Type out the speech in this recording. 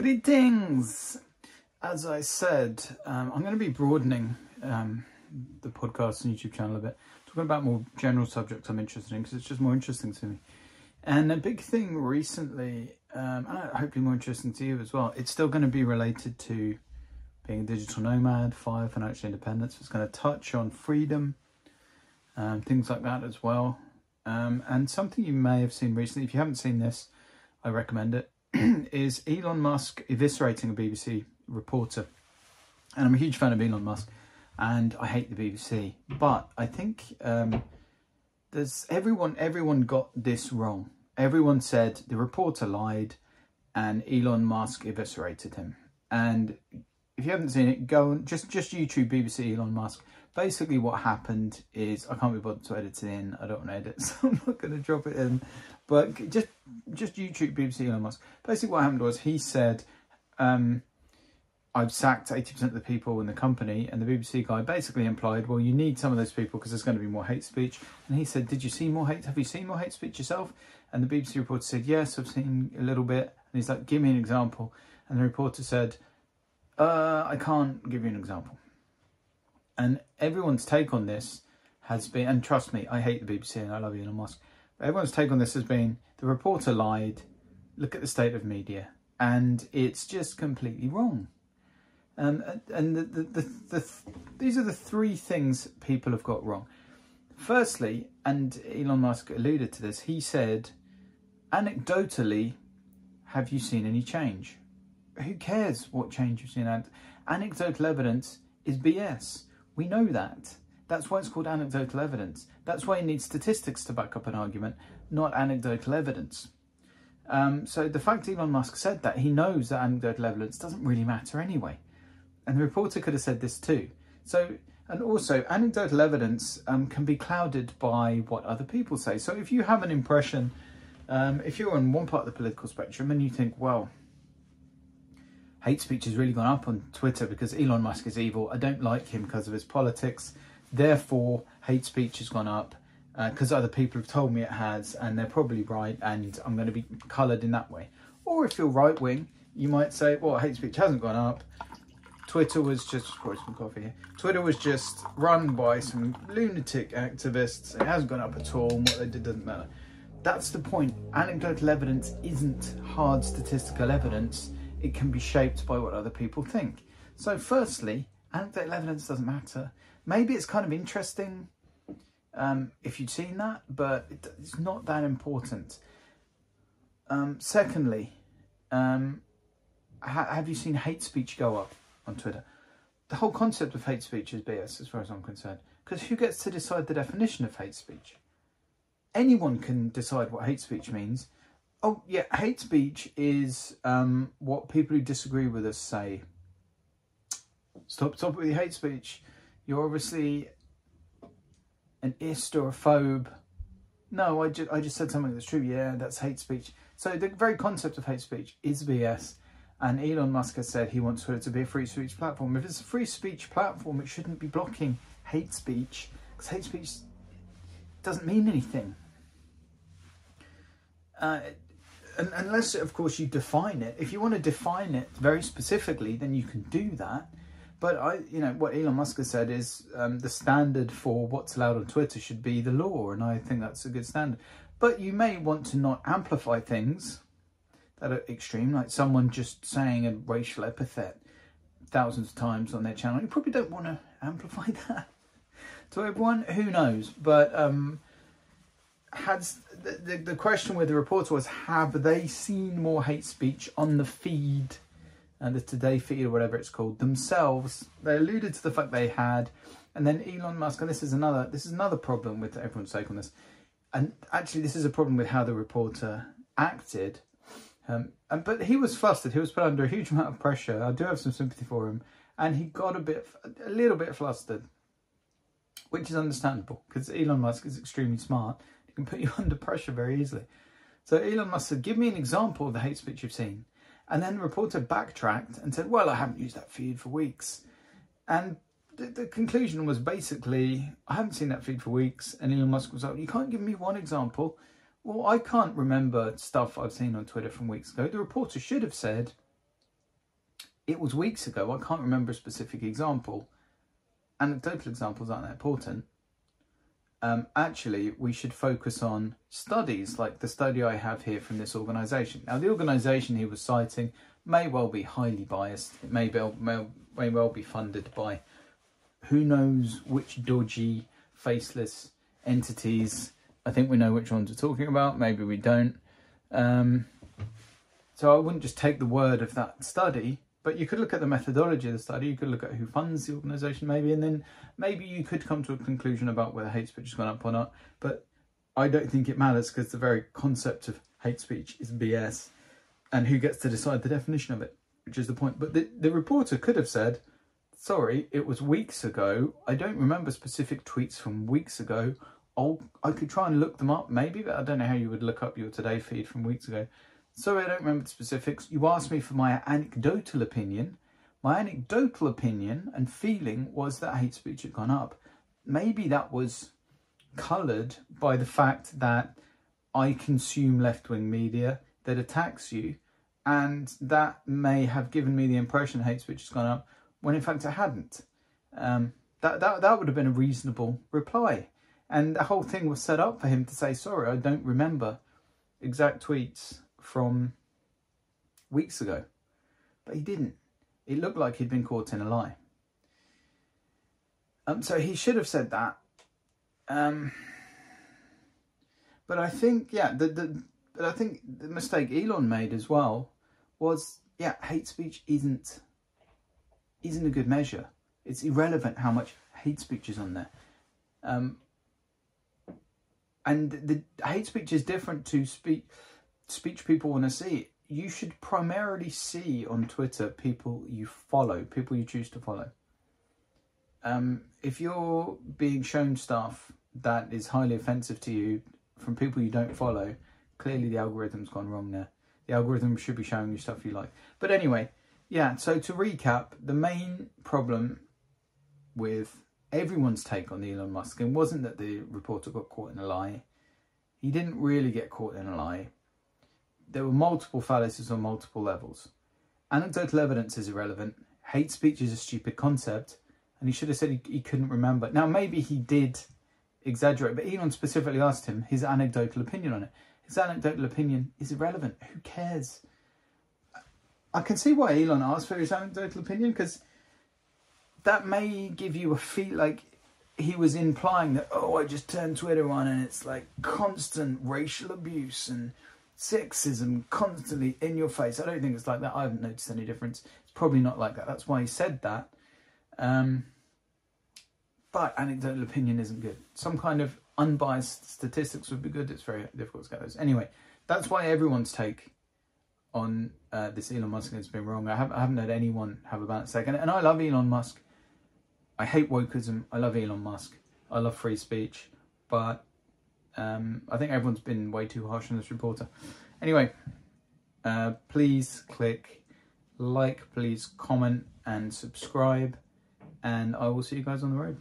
Greetings! As I said, um, I'm going to be broadening um, the podcast and YouTube channel a bit, talking about more general subjects I'm interested in because it's just more interesting to me. And a big thing recently, um, and hopefully more interesting to you as well, it's still going to be related to being a digital nomad, fire financial independence. It's going to touch on freedom, um, things like that as well. Um, and something you may have seen recently, if you haven't seen this, I recommend it, is Elon Musk eviscerating a BBC reporter. And I'm a huge fan of Elon Musk and I hate the BBC. But I think um, there's everyone everyone got this wrong. Everyone said the reporter lied and Elon Musk eviscerated him. And if you haven't seen it, go and just just YouTube BBC Elon Musk. Basically, what happened is I can't be bothered to edit it in. I don't want to edit, so I'm not going to drop it in. But just just YouTube BBC Elon Musk. Basically, what happened was he said, um, "I've sacked eighty percent of the people in the company," and the BBC guy basically implied, "Well, you need some of those people because there's going to be more hate speech." And he said, "Did you see more hate? Have you seen more hate speech yourself?" And the BBC reporter said, "Yes, I've seen a little bit." And he's like, "Give me an example." And the reporter said, uh, I can't give you an example. And everyone's take on this has been, and trust me, I hate the BBC and I love Elon Musk. But everyone's take on this has been the reporter lied. Look at the state of media, and it's just completely wrong. Um, and the, the, the, the, these are the three things people have got wrong. Firstly, and Elon Musk alluded to this, he said, anecdotally, have you seen any change? Who cares what change you've seen? Anecdotal evidence is BS. We know that. That's why it's called anecdotal evidence. That's why you need statistics to back up an argument, not anecdotal evidence. Um, so the fact Elon Musk said that, he knows that anecdotal evidence doesn't really matter anyway. And the reporter could have said this too. So, and also, anecdotal evidence um, can be clouded by what other people say. So if you have an impression, um, if you're on one part of the political spectrum and you think, well, hate speech has really gone up on Twitter because Elon Musk is evil. I don't like him because of his politics. Therefore, hate speech has gone up because uh, other people have told me it has, and they're probably right, and I'm going to be coloured in that way. Or if you're right wing, you might say, well, hate speech hasn't gone up. Twitter was just, pour some coffee here. Twitter was just run by some lunatic activists. It hasn't gone up at all, and what they did doesn't matter. That's the point. Anecdotal evidence isn't hard statistical evidence it can be shaped by what other people think. So, firstly, anecdotal evidence doesn't matter. Maybe it's kind of interesting um, if you'd seen that, but it's not that important. Um, secondly, um, ha- have you seen hate speech go up on Twitter? The whole concept of hate speech is BS, as far as I'm concerned. Because who gets to decide the definition of hate speech? Anyone can decide what hate speech means Oh yeah, hate speech is um, what people who disagree with us say. Stop, stop with your hate speech. You're obviously an ist or a phobe. No, I just I just said something that's true. Yeah, that's hate speech. So the very concept of hate speech is BS. And Elon Musk has said he wants Twitter to be a free speech platform. If it's a free speech platform, it shouldn't be blocking hate speech because hate speech doesn't mean anything. Uh, unless of course you define it. If you want to define it very specifically then you can do that. But i you know what elon musk has said is um, the standard for what's allowed on twitter should be the law and i think that's a good standard. But you may want to not amplify things that are extreme like someone just saying a racial epithet thousands of times on their channel. You probably don't want to amplify that to everyone. Who knows? But um the, the, the question with the reporter was have they seen more hate speech on the feed and uh, the today feed or whatever it's called themselves? They alluded to the fact they had and then elon musk and this is another this is another problem with everyone's take on this and actually this is a problem with how the reporter acted um, and but he was flustered. He was put under a huge amount of pressure. I do have some sympathy for him and he got a bit a little bit flustered which is understandable because elon musk is extremely smart can put you under pressure very easily. So Elon Musk said, give me an example of the hate speech you've seen. And then the reporter backtracked and said, well, I haven't used that feed for weeks. And the, the, conclusion was basically, I haven't seen that feed for weeks. And Elon Musk was like, you can't give me one example. Well, I can't remember stuff I've seen on Twitter from weeks ago. The reporter should have said, it was weeks ago. I can't remember a specific example. Anecdotal examples aren't that important. Um, actually, we should focus on studies like the study I have here from this organisation. Now, the organisation he was citing may well be highly biased. It may well, may, may well be funded by who knows which dodgy, faceless entities. I think we know which ones we're talking about. Maybe we don't. Um, so I wouldn't just take the word of that study, but you could look at the methodology of the study. You could look at who funds the organisation, maybe, and then maybe you could come to a conclusion about whether hate speech has gone up or not. But I don't think it matters because the very concept of hate speech is BS, and who gets to decide the definition of it, which is the point. But the, the reporter could have said, "Sorry, it was weeks ago. I don't remember specific tweets from weeks ago. I'll, I could try and look them up, maybe, but I don't know how you would look up your Today feed from weeks ago." Sorry, I don't remember the specifics. You asked me for my anecdotal opinion. My anecdotal opinion and feeling was that hate speech had gone up. Maybe that was coloured by the fact that I consume left wing media that attacks you, and that may have given me the impression hate speech has gone up when in fact it hadn't. Um, that, that, that would have been a reasonable reply. And the whole thing was set up for him to say, sorry, I don't remember exact tweets from weeks ago. But he didn't. It looked like he'd been caught in a lie. Um, so he should have said that. Um, but I think, yeah, the, the but I think the mistake Elon made as well was, yeah, hate speech isn't isn't a good measure. It's irrelevant how much hate speech is on there. Um, and the hate speech is different to speech speech people want to see, you should primarily see on Twitter people you follow, people you choose to follow. Um, if you're being shown stuff that is highly offensive to you from people you don't follow, clearly the algorithm's gone wrong there. The algorithm should be showing you stuff you like. But anyway, yeah, so to recap, the main problem with everyone's take on Elon Musk and wasn't that the reporter got caught in a lie. He didn't really get caught in a lie there were multiple fallacies on multiple levels. Anecdotal evidence is irrelevant. Hate speech is a stupid concept, and he should have said he, he couldn't remember. Now, maybe he did exaggerate, but Elon specifically asked him his anecdotal opinion on it. His anecdotal opinion is irrelevant. Who cares? I can see why Elon asked for his anecdotal opinion because that may give you a feel like he was implying that, oh, I just turned Twitter on and it's like constant racial abuse and sexism constantly in your face. I don't think it's like that. I haven't noticed any difference. It's probably not like that. That's why he said that. Um, but anecdotal opinion isn't good. Some kind of unbiased statistics would be good. It's very difficult to get those. Anyway, that's why everyone's take on uh, this Elon Musk has been wrong. I, have, I haven't had anyone have a balanced take. And, and I love Elon Musk. I hate wokeism. I love Elon Musk. I love free speech. But um, I think everyone's been way too harsh on this reporter. Anyway, uh, please click like, please comment and subscribe, and I will see you guys on the road.